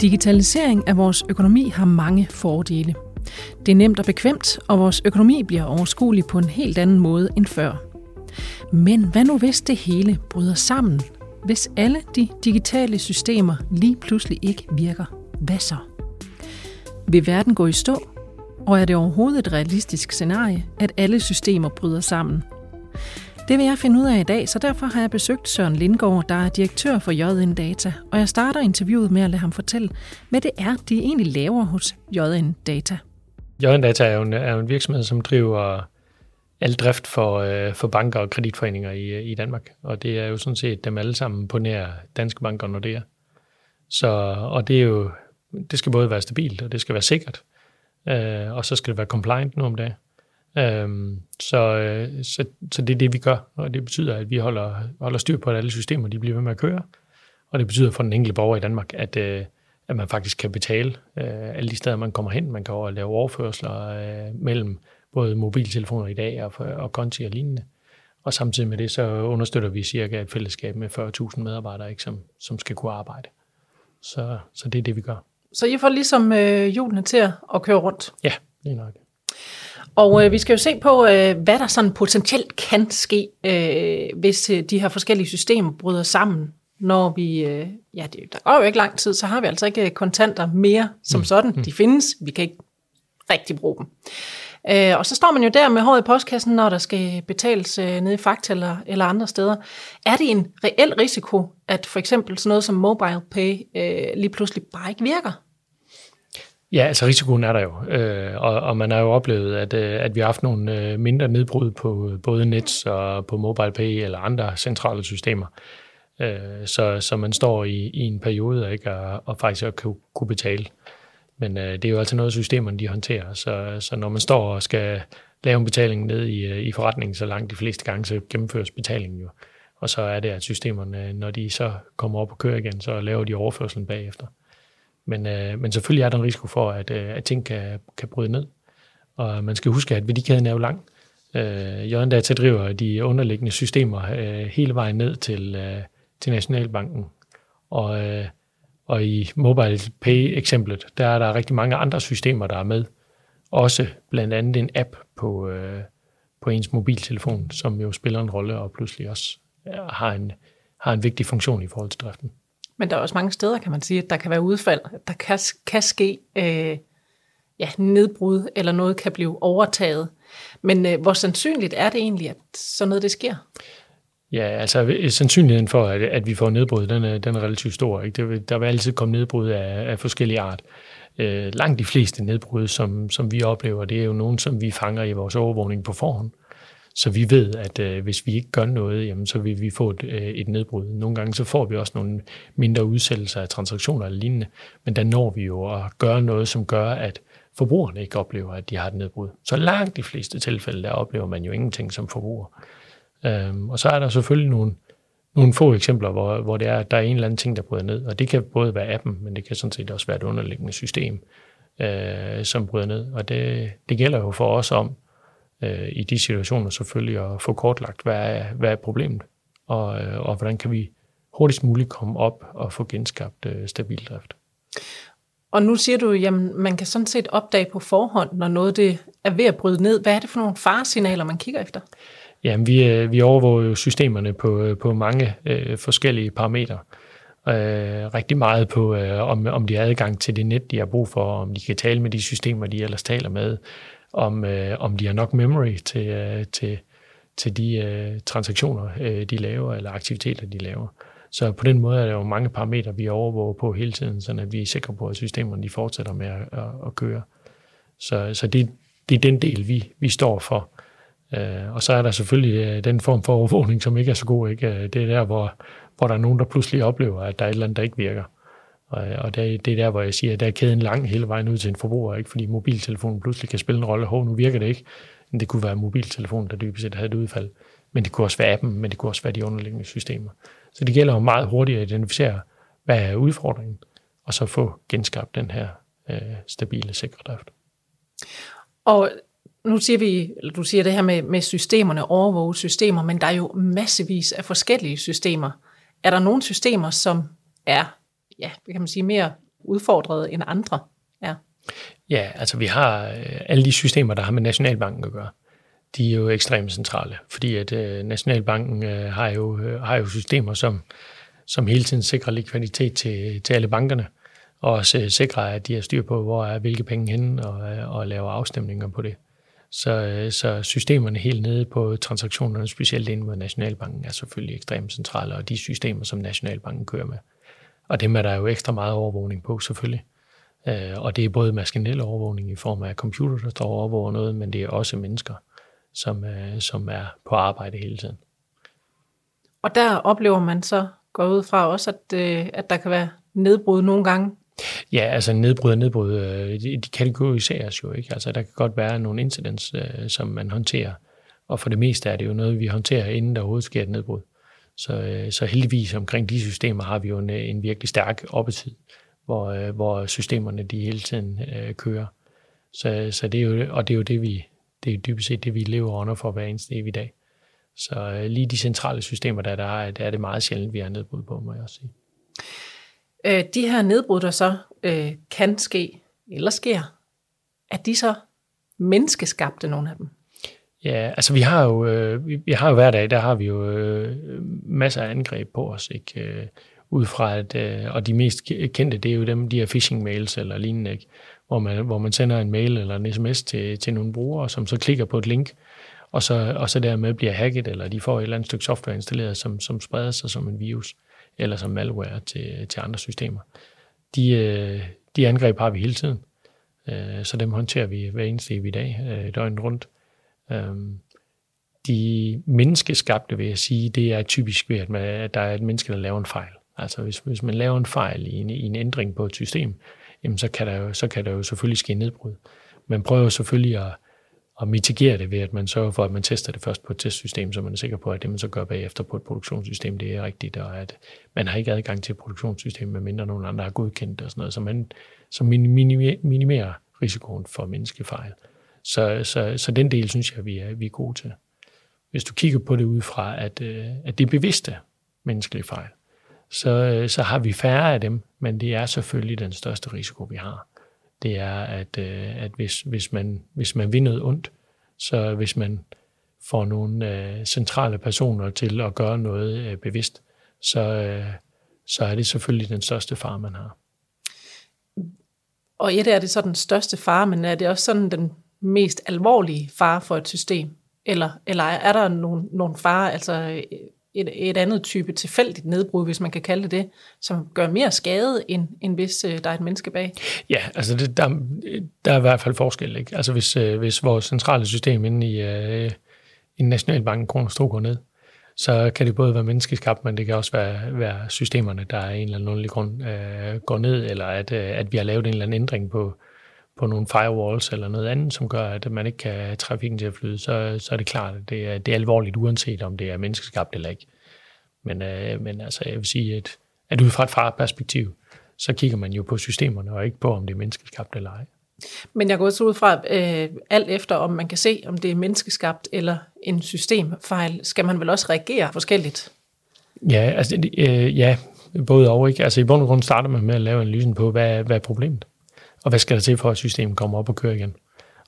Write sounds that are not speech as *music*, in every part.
Digitalisering af vores økonomi har mange fordele. Det er nemt og bekvemt, og vores økonomi bliver overskuelig på en helt anden måde end før. Men hvad nu hvis det hele bryder sammen? Hvis alle de digitale systemer lige pludselig ikke virker, hvad så? Vil verden gå i stå? Og er det overhovedet et realistisk scenarie, at alle systemer bryder sammen? Det vil jeg finde ud af i dag, så derfor har jeg besøgt Søren Lindgaard, der er direktør for JN Data, og jeg starter interviewet med at lade ham fortælle, hvad det er, de egentlig laver hos JN Data. JN Data er jo en, er en virksomhed, som driver al drift for, øh, for banker og kreditforeninger i, i Danmark, og det er jo sådan set dem alle sammen på nær Danske Banker og Nordea. Så, og det er jo, det skal både være stabilt, og det skal være sikkert, øh, og så skal det være compliant nu om dagen. Øhm, så, øh, så, så det er det, vi gør, og det betyder, at vi holder, holder styr på, at alle systemer de bliver ved med at køre, og det betyder for den enkelte borger i Danmark, at, øh, at man faktisk kan betale øh, alle de steder, man kommer hen. Man kan over lave overførsler øh, mellem både mobiltelefoner i dag og, og konti og lignende. Og samtidig med det, så understøtter vi cirka et fællesskab med 40.000 medarbejdere, ikke, som, som skal kunne arbejde. Så, så det er det, vi gør. Så I får ligesom øh, hjulene til at køre rundt? Ja, er nok. Og øh, vi skal jo se på, øh, hvad der sådan potentielt kan ske, øh, hvis øh, de her forskellige systemer bryder sammen. Når vi, øh, ja, det, der går jo ikke lang tid, så har vi altså ikke kontanter mere som mm. sådan. De findes, vi kan ikke rigtig bruge dem. Øh, og så står man jo der med håret i postkassen, når der skal betales øh, nede i Fakta eller, eller andre steder. Er det en reel risiko, at for eksempel sådan noget som mobile pay øh, lige pludselig bare ikke virker? Ja, altså risikoen er der jo, øh, og, og man har jo oplevet, at, øh, at vi har haft nogle øh, mindre nedbrud på øh, både Nets og på MobilePay eller andre centrale systemer. Øh, så, så man står i, i en periode ikke, og, og faktisk at kunne, kunne betale. Men øh, det er jo altid noget, systemerne de håndterer, så, så når man står og skal lave en betaling ned i, øh, i forretningen, så langt de fleste gange, så gennemføres betalingen jo. Og så er det, at systemerne, øh, når de så kommer op og kører igen, så laver de overførselen bagefter. Men, øh, men selvfølgelig er der en risiko for, at, øh, at ting kan, kan bryde ned. Og man skal huske, at værdikæden er jo lang. Øh, Jørgen Data driver de underliggende systemer øh, hele vejen ned til, øh, til Nationalbanken. Og, øh, og i Mobile Pay-eksemplet, der er der rigtig mange andre systemer, der er med. Også blandt andet en app på, øh, på ens mobiltelefon, som jo spiller en rolle og pludselig også øh, har en, har en vigtig funktion i forhold til driften. Men der er også mange steder, kan man sige, at der kan være udfald. Der kan, kan ske øh, ja, nedbrud, eller noget kan blive overtaget. Men øh, hvor sandsynligt er det egentlig, at sådan noget det sker? Ja, altså øh, sandsynligheden for, at, at vi får nedbrud, den er, den er relativt stor. Ikke? Det, der vil altid komme nedbrud af, af forskellige art. Øh, langt de fleste nedbrud, som, som vi oplever, det er jo nogen, som vi fanger i vores overvågning på forhånd. Så vi ved, at øh, hvis vi ikke gør noget, jamen, så vil vi få et, øh, et nedbrud. Nogle gange så får vi også nogle mindre udsættelser af transaktioner eller lignende, men der når vi jo at gøre noget, som gør, at forbrugerne ikke oplever, at de har et nedbrud. Så langt de fleste tilfælde, der oplever man jo ingenting som forbruger. Øhm, og så er der selvfølgelig nogle, nogle få eksempler, hvor, hvor det er, at der er en eller anden ting, der bryder ned, og det kan både være appen, men det kan sådan set også være et underliggende system, øh, som bryder ned. Og det, det gælder jo for os om, øh, i de situationer selvfølgelig at få kortlagt, hvad er, hvad er problemet, og, øh, og hvordan kan vi hurtigst muligt komme op og få genskabt øh, stabil drift. Og nu siger du, at man kan sådan set opdage på forhånd, når noget det er ved at bryde ned. Hvad er det for nogle faresignaler, man kigger efter? Jamen, vi, øh, vi overvåger jo systemerne på, øh, på mange øh, forskellige parametre. Øh, rigtig meget på, øh, om, om de har adgang til det net, de har brug for, om de kan tale med de systemer, de ellers taler med, om, øh, om de har nok memory til, øh, til, til de øh, transaktioner, øh, de laver, eller aktiviteter, de laver. Så på den måde er der jo mange parametre, vi overvåger på hele tiden, så vi er sikre på, at systemerne de fortsætter med at, at, at køre. Så, så det, det er den del, vi, vi står for. Øh, og så er der selvfølgelig øh, den form for overvågning, som ikke er så god. Ikke? Øh, det er der, hvor, hvor der er nogen, der pludselig oplever, at der er et eller andet, der ikke virker. Og, og det, det er der, hvor jeg siger, at der er kæden lang hele vejen ud til en forbruger, ikke? fordi mobiltelefonen pludselig kan spille en rolle. Hov, nu virker det ikke. Men det kunne være mobiltelefonen, der dybest set havde et udfald. Men det kunne også være appen, men det kunne også være de underliggende systemer. Så det gælder jo meget hurtigt at identificere, hvad er udfordringen, og så få genskabt den her øh, stabile, sikre drift. Og nu siger vi, eller du siger det her med, med systemerne, overvåge systemer, men der er jo massevis af forskellige systemer. Er der nogle systemer, som er ja, kan man sige, mere udfordret end andre er? Ja, altså vi har øh, alle de systemer, der har med Nationalbanken at gøre. De er jo ekstremt centrale, fordi at øh, Nationalbanken øh, har, jo, øh, har jo systemer, som, som hele tiden sikrer likviditet til, til alle bankerne, og også øh, sikrer, at de har styr på, hvor er hvilke penge henne, og, øh, og laver afstemninger på det. Så, øh, så systemerne helt nede på transaktionerne, specielt inden mod Nationalbanken, er selvfølgelig ekstremt centrale, og de systemer, som Nationalbanken kører med. Og dem er der jo ekstra meget overvågning på, selvfølgelig. Og det er både maskinel overvågning i form af computer, der står og overvåger noget, men det er også mennesker, som, som er på arbejde hele tiden. Og der oplever man så, går ud fra også, at, at der kan være nedbrud nogle gange Ja, altså nedbrud og nedbrud, øh, de, kategoriseres jo ikke. Altså der kan godt være nogle incidents, øh, som man håndterer, og for det meste er det jo noget, vi håndterer, inden der overhovedet sker et nedbrud. Så, øh, så heldigvis omkring de systemer har vi jo en, øh, en virkelig stærk oppetid, hvor, øh, hvor systemerne de hele tiden øh, kører. Så, så det er jo, og det er jo det, vi, det er dybest set det, vi lever under for hver eneste i dag. Så øh, lige de centrale systemer, der, der er, der er det meget sjældent, vi har nedbrud på, må jeg også sige. Øh, de her nedbrud, der så øh, kan ske, eller sker, er de så menneskeskabte, nogle af dem? Ja, altså vi har jo, øh, vi har jo hver dag, der har vi jo øh, masser af angreb på os, ikke? Øh, ud fra at, øh, og de mest kendte, det er jo dem, de her phishing mails eller lignende, ikke? Hvor, man, hvor man sender en mail eller en sms til, til nogle brugere, som så klikker på et link, og så, og så dermed bliver hacket, eller de får et eller andet stykke software installeret, som, som spreder sig som en virus eller som malware til, til andre systemer. De, øh, de angreb har vi hele tiden, øh, så dem håndterer vi hver eneste i dag, øh, døgnet rundt. Øhm, De menneskeskabte, vil jeg sige, det er typisk ved, at, man, at der er et menneske, der laver en fejl. Altså hvis, hvis man laver en fejl i en, i en ændring på et system, jamen så kan, der jo, så kan der jo selvfølgelig ske nedbrud. Man prøver selvfølgelig at, at mitigere det ved, at man sørger for, at man tester det først på et testsystem, så man er sikker på, at det, man så gør bagefter på et produktionssystem, det er rigtigt, og at man har ikke adgang til et produktionssystem, medmindre nogen andre har godkendt det og sådan noget, så man så minimerer risikoen for menneskefejl. Så, så, så den del synes jeg, vi er, vi er gode til. Hvis du kigger på det ud fra, at, øh, at det er bevidste menneskelige fejl, så, øh, så har vi færre af dem, men det er selvfølgelig den største risiko, vi har det er, at, øh, at hvis, hvis, man, hvis man vil noget ondt, så hvis man får nogle centrale personer til at gøre noget bevidst, så, så er det selvfølgelig den største far, man har. Og et er det så den største far, men er det også sådan den mest alvorlige fare for et system? Eller, eller er der nogle, nogle fare, altså et, et andet type tilfældigt nedbrud, hvis man kan kalde det det, som gør mere skade, end, end hvis øh, der er et menneske bag? Ja, altså det, der, der er i hvert fald forskel. Ikke? Altså hvis, øh, hvis vores centrale system inde i, øh, i Nationalbanken kroner går ned, så kan det både være menneskeskabt, men det kan også være, være systemerne, der af en eller anden grund øh, går ned, eller at, øh, at vi har lavet en eller anden ændring på, på nogle firewalls eller noget andet, som gør, at man ikke kan have trafikken til at flyde, så, så er det klart, at det er, det er alvorligt, uanset om det er menneskeskabt eller ikke. Men, øh, men altså, jeg vil sige, at, at ud fra et farperspektiv, så kigger man jo på systemerne, og ikke på, om det er menneskeskabt eller ej. Men jeg går også ud fra, øh, alt efter om man kan se, om det er menneskeskabt eller en systemfejl, skal man vel også reagere forskelligt? Ja, altså, øh, ja både og ikke. Altså i bund og grund starter man med at lave analysen på, hvad, hvad er problemet? Og hvad skal der til for, at systemet kommer op og kører igen.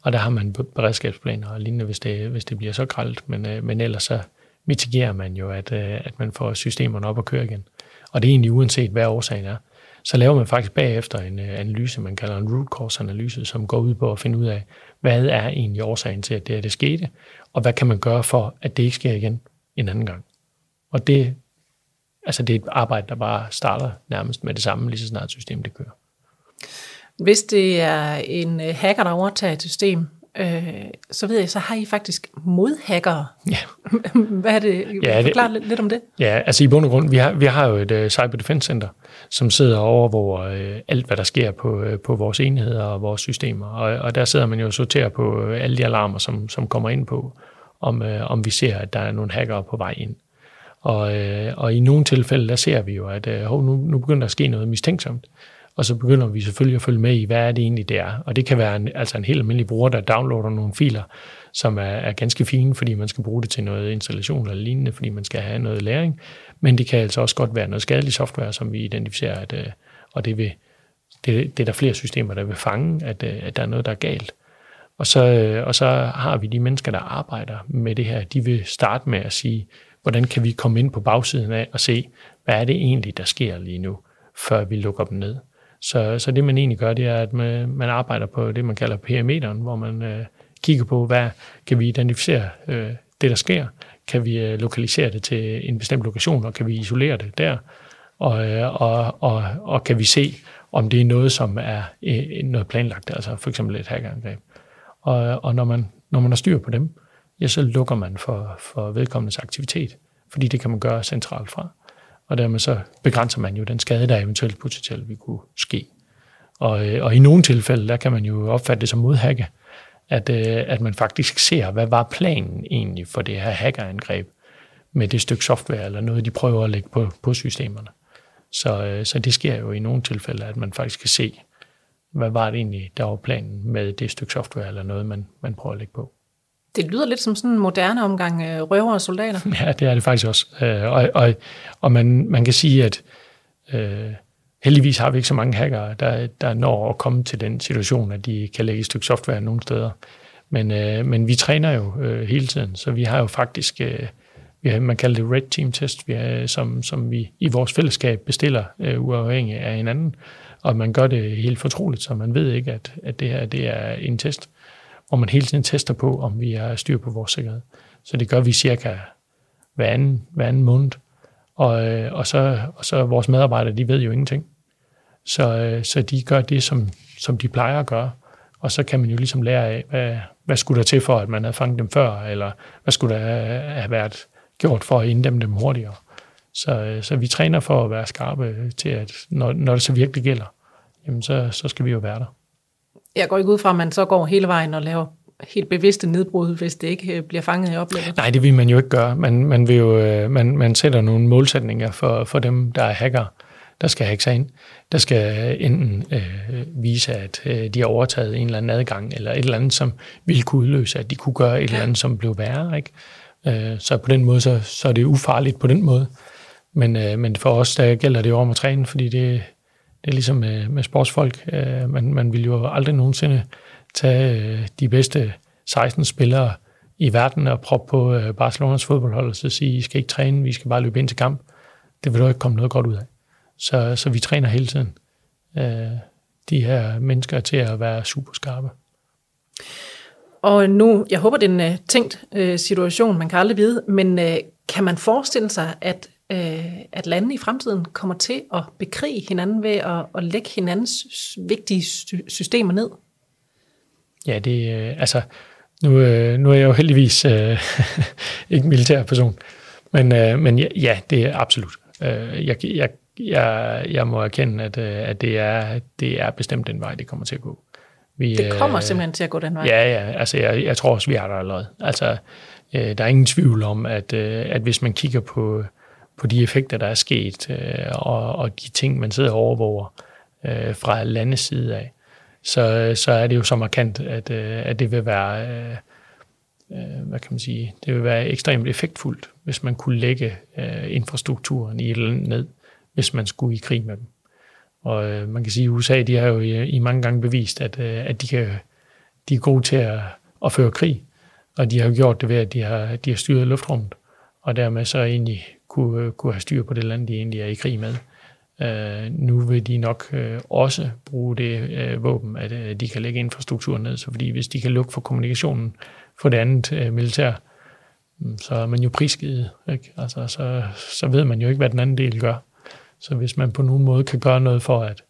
Og der har man beredskabsplaner og lignende, hvis det, hvis det bliver så gralt, men, øh, men ellers så mitigerer man jo, at, øh, at man får systemerne op og køre igen. Og det er egentlig uanset, hvad årsagen er. Så laver man faktisk bagefter en øh, analyse, man kalder en root cause analyse, som går ud på at finde ud af, hvad er egentlig årsagen til, at det, er, det skete, og hvad kan man gøre for, at det ikke sker igen en anden gang. Og det, altså det er et arbejde, der bare starter nærmest med det samme, lige så snart systemet det kører. Hvis det er en øh, hacker, der overtager et system, øh, så ved jeg, så har I faktisk modhackere. Ja. *laughs* Hvad er det? Ja, Forklar det, lidt, om det. Ja, altså i bund og grund, vi har, vi har jo et uh, Cyber Defense Center, som sidder og overvåger uh, alt, hvad der sker på, uh, på vores enheder og vores systemer. Og, og der sidder man jo og sorterer på uh, alle de alarmer, som, som kommer ind på, om, uh, om vi ser, at der er nogle hackere på vej ind. Og, uh, og i nogle tilfælde, der ser vi jo, at uh, nu, nu begynder der at ske noget mistænksomt og så begynder vi selvfølgelig at følge med i, hvad er det egentlig, det er. Og det kan være en, altså en helt almindelig bruger, der downloader nogle filer, som er, er ganske fine, fordi man skal bruge det til noget installation eller lignende, fordi man skal have noget læring. Men det kan altså også godt være noget skadelig software, som vi identificerer, at, øh, og det vil det, det er der flere systemer, der vil fange, at, øh, at der er noget, der er galt. Og så, øh, og så har vi de mennesker, der arbejder med det her, de vil starte med at sige, hvordan kan vi komme ind på bagsiden af og se, hvad er det egentlig, der sker lige nu, før vi lukker dem ned. Så, så det man egentlig gør, det er, at man, man arbejder på det, man kalder perimeteren, hvor man øh, kigger på, hvad kan vi identificere øh, det, der sker, kan vi øh, lokalisere det til en bestemt lokation, og kan vi isolere det der, og, øh, og, og, og kan vi se, om det er noget, som er øh, noget planlagt, altså for eksempel et hackerangreb. Og, og når, man, når man har styr på dem, ja, så lukker man for, for vedkommendes aktivitet, fordi det kan man gøre centralt fra. Og dermed så begrænser man jo den skade, der eventuelt potentielt vil kunne ske. Og, øh, og i nogle tilfælde, der kan man jo opfatte det som modhacke, at, øh, at man faktisk ser, hvad var planen egentlig for det her hackerangreb med det stykke software eller noget, de prøver at lægge på, på systemerne. Så, øh, så det sker jo i nogle tilfælde, at man faktisk kan se, hvad var det egentlig, der var planen med det stykke software eller noget, man, man prøver at lægge på. Det lyder lidt som sådan en moderne omgang øh, røver og soldater. *laughs* Ja, det er det faktisk også. Øh, og og, og man, man kan sige, at øh, heldigvis har vi ikke så mange hackere, der, der når at komme til den situation, at de kan lægge et stykke software nogle steder. Men, øh, men vi træner jo øh, hele tiden, så vi har jo faktisk, øh, vi har, man kalder det Red Team Test, vi har, øh, som, som vi i vores fællesskab bestiller øh, uafhængigt af hinanden, og man gør det helt fortroligt, så man ved ikke, at, at det her det er en test hvor man hele tiden tester på, om vi er styr på vores sikkerhed. Så det gør vi cirka hver anden, hver anden måned. Og, øh, og, så, og så vores medarbejdere, de ved jo ingenting. Så, øh, så de gør det, som, som de plejer at gøre. Og så kan man jo ligesom lære af, hvad, hvad skulle der til for, at man havde fanget dem før, eller hvad skulle der have været gjort for at inddæmme dem hurtigere. Så, øh, så vi træner for at være skarpe til, at når, når det så virkelig gælder, jamen så, så skal vi jo være der. Jeg går ikke ud fra, at man så går hele vejen og laver helt bevidste nedbrud, hvis det ikke øh, bliver fanget i opløbet? Nej, det vil man jo ikke gøre. Man, man, vil jo, øh, man, man sætter nogle målsætninger for, for dem, der er hacker, der skal hacke sig ind. Der skal enten øh, vise, at øh, de har overtaget en eller anden adgang, eller et eller andet, som ville kunne udløse, at de kunne gøre et eller andet, som blev værre. Ikke? Øh, så på den måde, så, så er det ufarligt på den måde. Men, øh, men for os, der gælder det jo om at træne, fordi det, det er ligesom med, med sportsfolk. Øh, man, man vil jo aldrig nogensinde tage øh, de bedste 16 spillere i verden og proppe på øh, Barcelonas fodboldhold og så sige, I skal ikke træne, vi skal bare løbe ind til kamp. Det vil jo ikke komme noget godt ud af. Så, så vi træner hele tiden øh, de her mennesker til at være super skarpe. Og nu, jeg håber, det er en uh, tænkt uh, situation, man kan aldrig vide, men uh, kan man forestille sig, at øh, at lande i fremtiden kommer til at bekrige hinanden ved at, at lægge hinandens vigtige systemer ned? Ja, det øh, altså, nu, øh, nu er jeg jo heldigvis øh, *laughs* ikke militær person, men, øh, men ja, ja, det er absolut. Øh, jeg, jeg, jeg, jeg må erkende, at, øh, at det, er, det er bestemt den vej, det kommer til at gå. Vi, det kommer øh, simpelthen til at gå den vej? Ja, ja altså jeg, jeg tror også, vi er der allerede. Altså, øh, der er ingen tvivl om, at, øh, at hvis man kigger på, på de effekter, der er sket, øh, og, og de ting, man sidder og overvåger øh, fra landets side af, så, så er det jo så markant, at, øh, at det vil være, øh, øh hvad kan man sige, det vil være ekstremt effektfuldt, hvis man kunne lægge øh, infrastrukturen i et eller andet ned, hvis man skulle i krig med dem. Og øh, man kan sige, at USA de har jo i, i mange gange bevist, at, øh, at de, kan, de er gode til at, at føre krig, og de har jo gjort det ved, at de har, de har styret luftrummet, og dermed så egentlig kunne, øh, kunne have styr på det land, de egentlig er i krig med. Uh, nu vil de nok uh, også bruge det uh, våben, at uh, de kan lægge infrastrukturen ned, så fordi hvis de kan lukke for kommunikationen for det andet uh, militær, um, så er man jo prisgivet. Ikke? Altså, så, så ved man jo ikke, hvad den anden del gør. Så hvis man på nogen måde kan gøre noget for, at,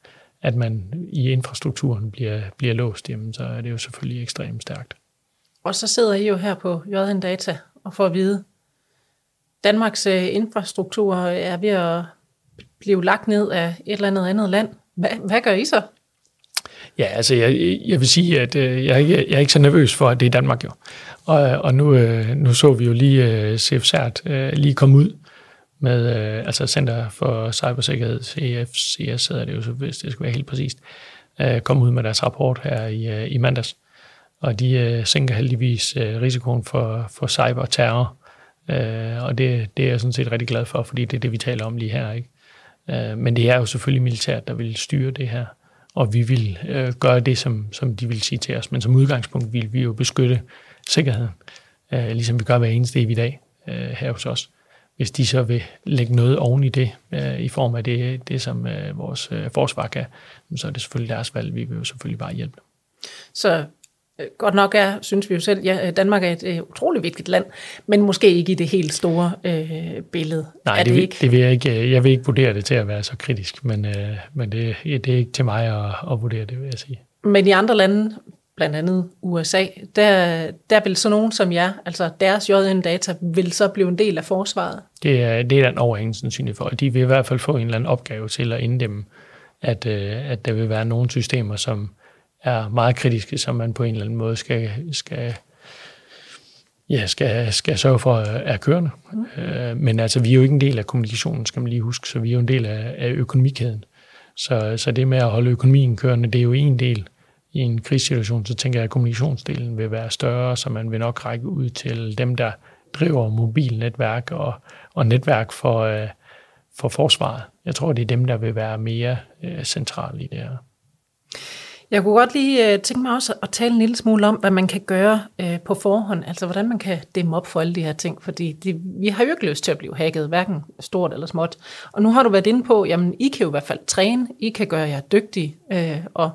at man i infrastrukturen bliver, bliver låst, jamen, så er det jo selvfølgelig ekstremt stærkt. Og så sidder I jo her på JN Data og får at vide, Danmarks øh, infrastruktur øh, er ved at blive lagt ned af et eller andet andet land. Hvad, hvad gør I så? Ja, altså jeg, jeg vil sige, at øh, jeg, er ikke, jeg er ikke så nervøs for, at det er Danmark jo. Og, og nu, øh, nu så vi jo lige øh, CFCERT lige komme ud med altså Center for Cybersikkerhed, CFCS hedder det jo, så hvis det skal være helt præcist, kom ud med deres rapport her i, i mandags. Og de sænker heldigvis risikoen for, for cyberterror Øh, og det, det er jeg sådan set rigtig glad for, fordi det er det, vi taler om lige her. Ikke? Øh, men det er jo selvfølgelig militæret, der vil styre det her. og vi vil øh, gøre det, som, som de vil sige til os. Men som udgangspunkt vil vi jo beskytte sikkerheden, øh, ligesom vi gør hver eneste i dag øh, her hos os. Hvis de så vil lægge noget oven i det, øh, i form af det, det som øh, vores øh, forsvar kan, så er det selvfølgelig deres valg. Vi vil jo selvfølgelig bare hjælpe dem. Så godt nok er, synes vi jo selv, ja, Danmark er et øh, utroligt vigtigt land, men måske ikke i det helt store øh, billede. Nej, er det, det, ikke? det vil jeg ikke. Jeg vil ikke vurdere det til at være så kritisk, men, øh, men det, det er ikke til mig at, at vurdere det, vil jeg sige. Men i andre lande, blandt andet USA, der, der vil så nogen som jer, altså deres JN-data, vil så blive en del af forsvaret? Det er, det er den overhængende sandsynlighed for. De vil i hvert fald få en eller anden opgave til at inddæmme, at, øh, at der vil være nogle systemer, som er meget kritiske, som man på en eller anden måde skal, skal, ja, skal, skal sørge for er kørende. Mm. Øh, men altså, vi er jo ikke en del af kommunikationen, skal man lige huske, så vi er jo en del af, af økonomikæden. Så, så det med at holde økonomien kørende, det er jo en del i en krigssituation, så tænker jeg, at kommunikationsdelen vil være større, så man vil nok række ud til dem, der driver mobilnetværk og, og netværk for, øh, for forsvaret. Jeg tror, det er dem, der vil være mere øh, centrale i det her. Jeg kunne godt lige øh, tænke mig også at tale en lille smule om, hvad man kan gøre øh, på forhånd, altså hvordan man kan dæmme op for alle de her ting, fordi de, vi har jo ikke lyst til at blive hacket, hverken stort eller småt. Og nu har du været inde på, jamen I kan jo i hvert fald træne, I kan gøre jer dygtige, øh, og,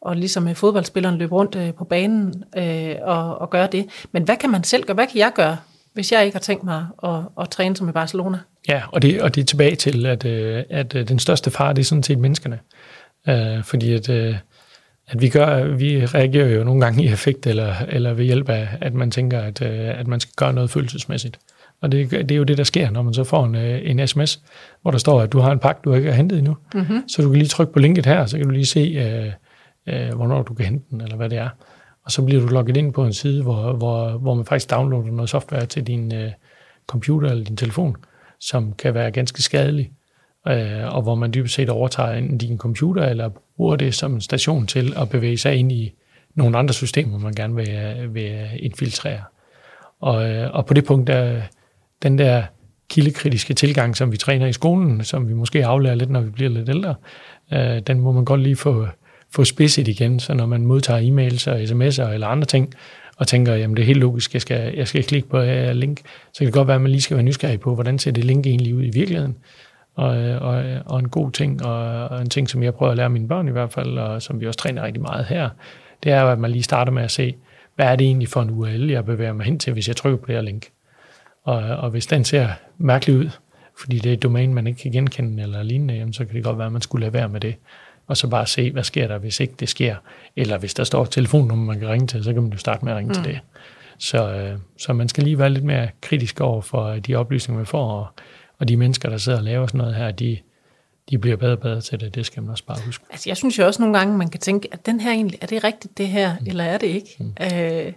og ligesom øh, fodboldspilleren løbe rundt øh, på banen øh, og, og gøre det. Men hvad kan man selv gøre? Hvad kan jeg gøre, hvis jeg ikke har tænkt mig at, at træne som i Barcelona? Ja, og det, og det er tilbage til, at, øh, at den største far, det er sådan set menneskene. Øh, fordi at, at vi, gør, vi reagerer jo nogle gange i effekt, eller, eller ved hjælp af, at man tænker, at, at man skal gøre noget følelsesmæssigt. Og det, det er jo det, der sker, når man så får en, en sms, hvor der står, at du har en pakke, du ikke har hentet endnu. Mm-hmm. Så du kan lige trykke på linket her, så kan du lige se, øh, hvornår du kan hente den, eller hvad det er. Og så bliver du logget ind på en side, hvor, hvor, hvor man faktisk downloader noget software til din øh, computer eller din telefon, som kan være ganske skadelig, øh, og hvor man dybest set overtager enten din computer, eller bruger det som en station til at bevæge sig ind i nogle andre systemer, man gerne vil, vil infiltrere. Og, øh, og på det punkt, der, den der kildekritiske tilgang, som vi træner i skolen, som vi måske aflærer lidt, når vi bliver lidt ældre, øh, den må man godt lige få, få spidset igen, så når man modtager e-mails og sms'er eller andre ting, og tænker, jamen det er helt logisk, jeg skal, jeg skal klikke på uh, link, så kan det godt være, at man lige skal være nysgerrig på, hvordan ser det link egentlig ud i virkeligheden. Og, og, og en god ting, og, og en ting, som jeg prøver at lære mine børn i hvert fald, og som vi også træner rigtig meget her, det er jo, at man lige starter med at se, hvad er det egentlig for en URL, jeg bevæger mig hen til, hvis jeg trykker på det her link. Og, og hvis den ser mærkelig ud, fordi det er et domæne, man ikke kan genkende eller lignende, jamen, så kan det godt være, at man skulle lade være med det og så bare se, hvad sker der, hvis ikke det sker. Eller hvis der står et telefonnummer, man kan ringe til, så kan man jo starte med at ringe mm. til det. Så, øh, så man skal lige være lidt mere kritisk over for de oplysninger, man får, og, og de mennesker, der sidder og laver sådan noget her, de, de bliver bedre og bedre til det. Det skal man også bare huske. Altså, jeg synes jo også nogle gange, man kan tænke, at den her egentlig, er det rigtigt det her, mm. eller er det ikke? Mm. Øh,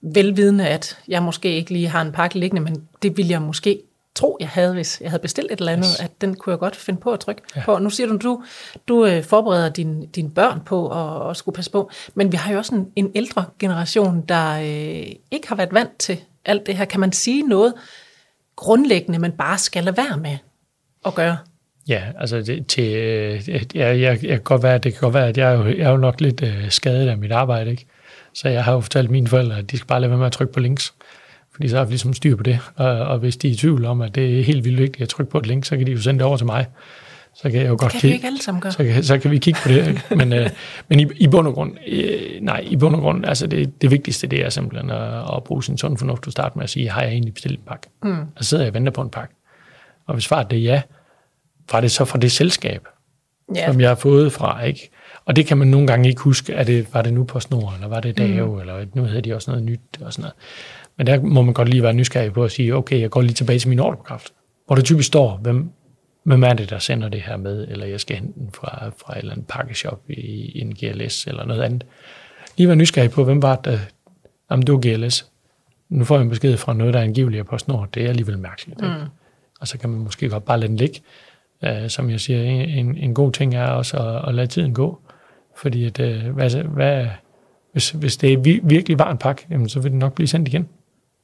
velvidende, at jeg måske ikke lige har en pakke liggende, men det vil jeg måske tro, jeg havde, hvis jeg havde bestilt et eller andet, yes. at den kunne jeg godt finde på at trykke ja. på. Nu siger du, du, du øh, forbereder din, dine børn på at, at skulle passe på, men vi har jo også en, en ældre generation, der øh, ikke har været vant til alt det her. Kan man sige noget grundlæggende, man bare skal lade være med at gøre? Ja, altså det, til, øh, jeg, jeg, jeg kan godt være, det kan godt være, at jeg er jo, jeg er jo nok lidt øh, skadet af mit arbejde, ikke? Så jeg har jo fortalt mine forældre, at de skal bare lade være med at trykke på links. Fordi så har vi ligesom styr på det. Og, og hvis de er i tvivl om, at det er helt vildt vigtigt at trykke på et link, så kan de jo sende det over til mig. Så kan jeg jo godt det kan kigge, vi ikke alle sammen gøre. Så kan, så kan vi kigge på det. Ikke? Men, øh, *laughs* men i, i bund og grund, øh, nej, i bund og grund, altså det, det vigtigste, det er simpelthen at, at bruge sin sund fornuft til at starte med at sige, har jeg egentlig bestilt en pakke? Mm. Og så sidder jeg og venter på en pakke. Og hvis svaret er ja, var det så fra det selskab, yeah. som jeg har fået fra, ikke? Og det kan man nogle gange ikke huske, er det, var det nu på snor, eller var det DAO, mm. eller nu hedder de også noget nyt, og sådan noget. Men der må man godt lige være nysgerrig på at sige, okay, jeg går lige tilbage til min ordrekraft, hvor det typisk står, hvem, hvem er det, der sender det her med, eller jeg skal hente den fra, fra et eller andet pakkeshop i en GLS eller noget andet. Lige være nysgerrig på, hvem var det, om det var GLS. Nu får jeg en besked fra noget, der er angiveligt på snor. Det er alligevel mærkeligt. Ikke? Mm. Og så kan man måske godt bare lade den ligge. Uh, som jeg siger, en, en god ting er også at, at lade tiden gå. Fordi at, uh, hvad, hvad, hvis, hvis det er virkelig var en pakke, jamen, så vil den nok blive sendt igen.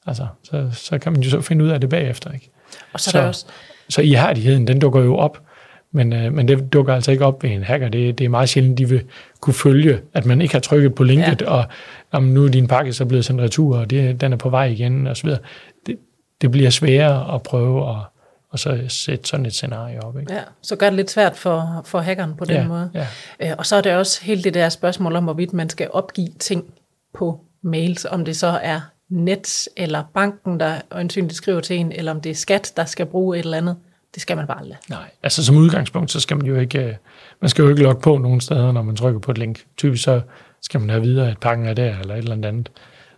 Altså, så, så kan man jo så finde ud af det bagefter. Ikke? Og så, så, der også... så ihærdigheden, den dukker jo op, Men, øh, men det dukker altså ikke op ved en hacker. Det, det er meget sjældent, de vil kunne følge, at man ikke har trykket på linket, ja. og om nu er din pakke så blevet sendt retur, og det, den er på vej igen, og så videre. Det, det bliver sværere at prøve at og så sætte sådan et scenarie op. Ikke? Ja, så gør det lidt svært for, for hackeren på den ja, måde. Ja. Øh, og så er det også helt det der spørgsmål om, hvorvidt man skal opgive ting på mails, om det så er net eller banken, der øjensynligt skriver til en, eller om det er skat, der skal bruge et eller andet. Det skal man bare aldrig. Nej, altså som udgangspunkt, så skal man jo ikke, øh, man skal jo ikke logge på nogen steder, når man trykker på et link. Typisk så skal man have videre, at pakken er der, eller et eller andet.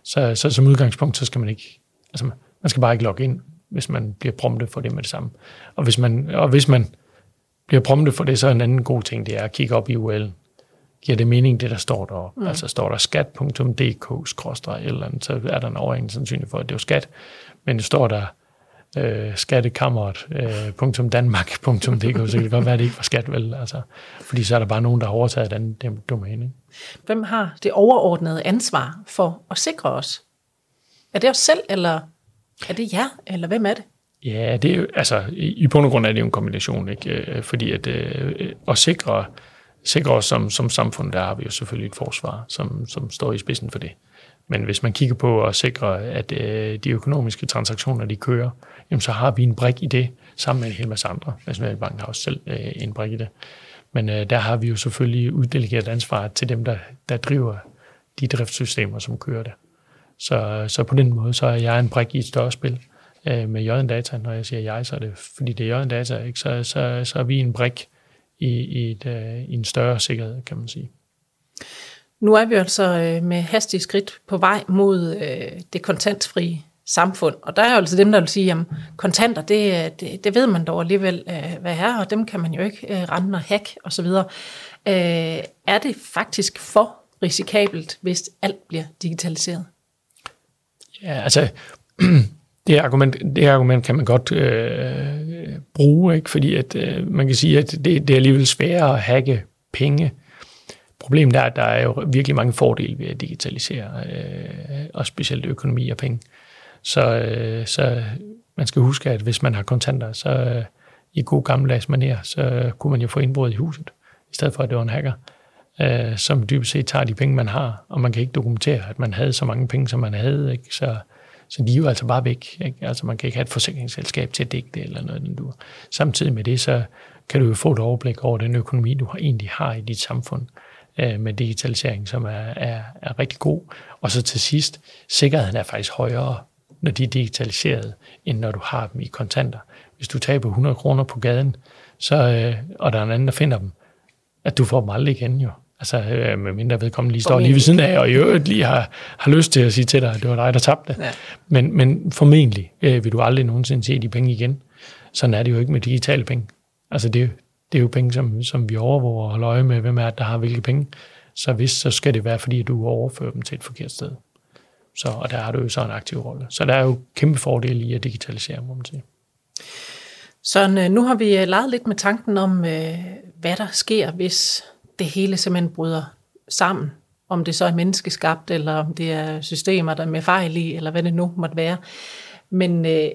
Så, så som udgangspunkt, så skal man ikke, altså man skal bare ikke logge ind, hvis man bliver promptet for det med det samme. Og hvis man, og hvis man bliver promptet for det, så er en anden god ting, det er at kigge op i URL'en. Giver det mening, det der står der? Mm. Altså står der skat.dk, eller andet, så er der en overhængende sandsynlig for, at det er skat. Men det står der øh, skattekammeret.danmark.dk, øh, *laughs* så kan det godt være, at det ikke var skat, vel? Altså, fordi så er der bare nogen, der har overtaget den, den domæne. Hvem har det overordnede ansvar for at sikre os? Er det os selv, eller er det jer, eller hvem er det? Ja, det er jo, altså, i, i bund og grund er det jo en kombination, ikke? Øh, fordi at, øh, at sikre, sikre os som, som samfund, der har vi jo selvfølgelig et forsvar, som, som står i spidsen for det. Men hvis man kigger på at sikre, at øh, de økonomiske transaktioner, de kører, jamen, så har vi en brik i det, sammen med en hel masse andre. Nationalbanken har også selv øh, en brik i det. Men øh, der har vi jo selvfølgelig uddelegeret ansvaret til dem, der, der driver de driftssystemer, som kører det. Så, så på den måde, så er jeg en brik i et større spil øh, med Jørgen Data. Når jeg siger jeg, så er det fordi det er Jørgen Data, ikke? Så, så, så er vi en brik i, i, et, øh, i en større sikkerhed, kan man sige. Nu er vi altså øh, med hastige skridt på vej mod øh, det kontantfrie samfund. Og der er jo altså dem, der vil sige, at kontanter, det, det, det ved man dog alligevel, øh, hvad er, og dem kan man jo ikke øh, rende og hack osv. Øh, er det faktisk for risikabelt, hvis alt bliver digitaliseret? Ja, altså, *clears throat* det argument, det argument kan man godt øh, bruge, ikke? fordi at, øh, man kan sige, at det, det er alligevel sværere at hacke penge. Problemet er, at der er jo virkelig mange fordele ved at digitalisere, øh, og specielt økonomi og penge. Så, øh, så man skal huske, at hvis man har kontanter, så øh, i god gammeldags manér, så øh, kunne man jo få indbrud i huset, i stedet for at det var en hacker øh, som dybest set tager de penge, man har, og man kan ikke dokumentere, at man havde så mange penge, som man havde. Ikke? Så, så de er jo altså bare væk. Ikke? Altså man kan ikke have et forsikringsselskab til at dække det eller noget. Du. Samtidig med det, så kan du jo få et overblik over den økonomi, du egentlig har i dit samfund øh, med digitalisering, som er, er, er rigtig god. Og så til sidst, sikkerheden er faktisk højere, når de er digitaliseret, end når du har dem i kontanter. Hvis du taber 100 kroner på gaden, så, øh, og der er en anden, der finder dem, at du får dem aldrig igen jo. Altså, øh, med mindre vedkommende lige står lige ved siden af, og i øvrigt lige har, har lyst til at sige til dig, at det var dig, der tabte. Ja. Men, men formentlig øh, vil du aldrig nogensinde se de penge igen. Sådan er det jo ikke med digitale penge. Altså, det, det er jo penge, som, som vi overvåger og holder øje med, hvem er der har hvilke penge. Så hvis, så skal det være, fordi du overfører dem til et forkert sted. Så, og der har du jo så en aktiv rolle. Så der er jo kæmpe fordele i at digitalisere, må man sige. Så øh, nu har vi øh, leget lidt med tanken om, øh, hvad der sker, hvis det hele simpelthen bryder sammen. Om det så er menneskeskabt, eller om det er systemer, der er med fejl i, eller hvad det nu måtte være. Men øh,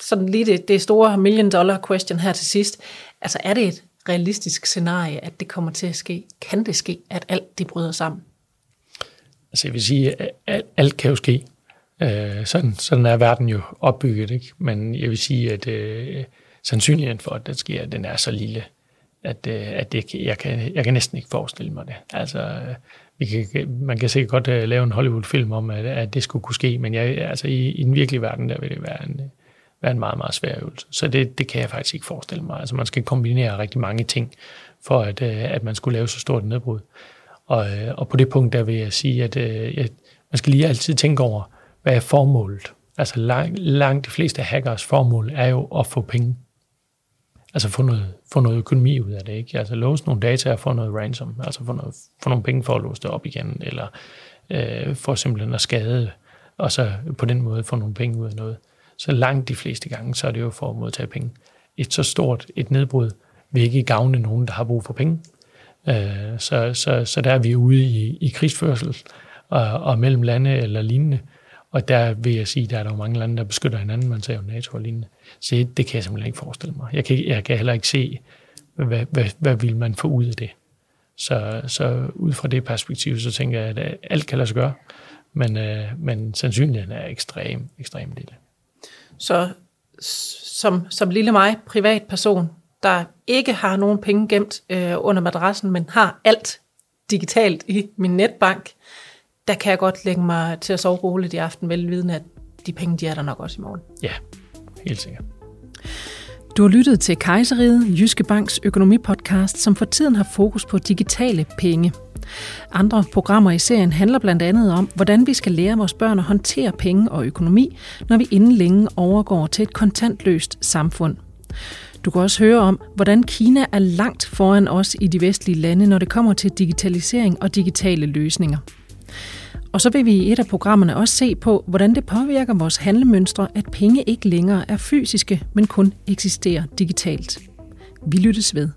sådan lige det, det store million dollar question her til sidst. Altså er det et realistisk scenarie, at det kommer til at ske? Kan det ske, at alt det bryder sammen? Altså jeg vil sige, at alt, alt kan jo ske. Øh, sådan, sådan er verden jo opbygget, ikke? Men jeg vil sige, at øh, sandsynligheden for, at det sker, den er så lille, at, øh, at det, jeg, kan, jeg kan næsten ikke forestille mig det. Altså, øh, vi kan, man kan sikkert godt uh, lave en Hollywood-film om, at, at det skulle kunne ske, men jeg, altså, i, i den virkelige verden, der vil det være en, være en meget, meget svær øvelse. Så det, det kan jeg faktisk ikke forestille mig. Altså, man skal kombinere rigtig mange ting, for at, uh, at man skulle lave så stort et nedbrud. Og, uh, og på det punkt, der vil jeg sige, at uh, jeg, man skal lige altid tænke over, hvad er formålet? Altså langt, langt de fleste hackers formål er jo at få penge altså få noget, få noget økonomi ud af det, ikke? Altså låse nogle data og få noget ransom, altså få, noget, få nogle penge for at låse det op igen, eller øh, for simpelthen at skade, og så på den måde få nogle penge ud af noget. Så langt de fleste gange, så er det jo for at modtage penge. Et så stort et nedbrud vil ikke gavne nogen, der har brug for penge. Øh, så, så, så der er vi ude i, i krigsførsel og, og mellem lande eller lignende, og der vil jeg sige, der er der jo mange lande, der beskytter hinanden. Man ser jo NATO og lignende. Så det kan jeg simpelthen ikke forestille mig. Jeg kan, jeg kan heller ikke se hvad, hvad, hvad vil man få ud af det? Så, så ud fra det perspektiv, så tænker jeg, at øh, alt kan lade sig gøre, men, øh, men sandsynligheden er ekstrem, ekstrem lille. Så som, som lille mig, privatperson, der ikke har nogen penge gemt øh, under madrassen, men har alt digitalt i min netbank, der kan jeg godt lægge mig til at sove roligt i aften, velvidende, at de penge, de er der nok også i morgen. Ja, helt sikkert. Du har lyttet til Kejseriet, Jyske Banks økonomipodcast, som for tiden har fokus på digitale penge. Andre programmer i serien handler blandt andet om, hvordan vi skal lære vores børn at håndtere penge og økonomi, når vi inden længe overgår til et kontantløst samfund. Du kan også høre om, hvordan Kina er langt foran os i de vestlige lande, når det kommer til digitalisering og digitale løsninger. Og så vil vi i et af programmerne også se på, hvordan det påvirker vores handlemønstre, at penge ikke længere er fysiske, men kun eksisterer digitalt. Vi lyttes ved.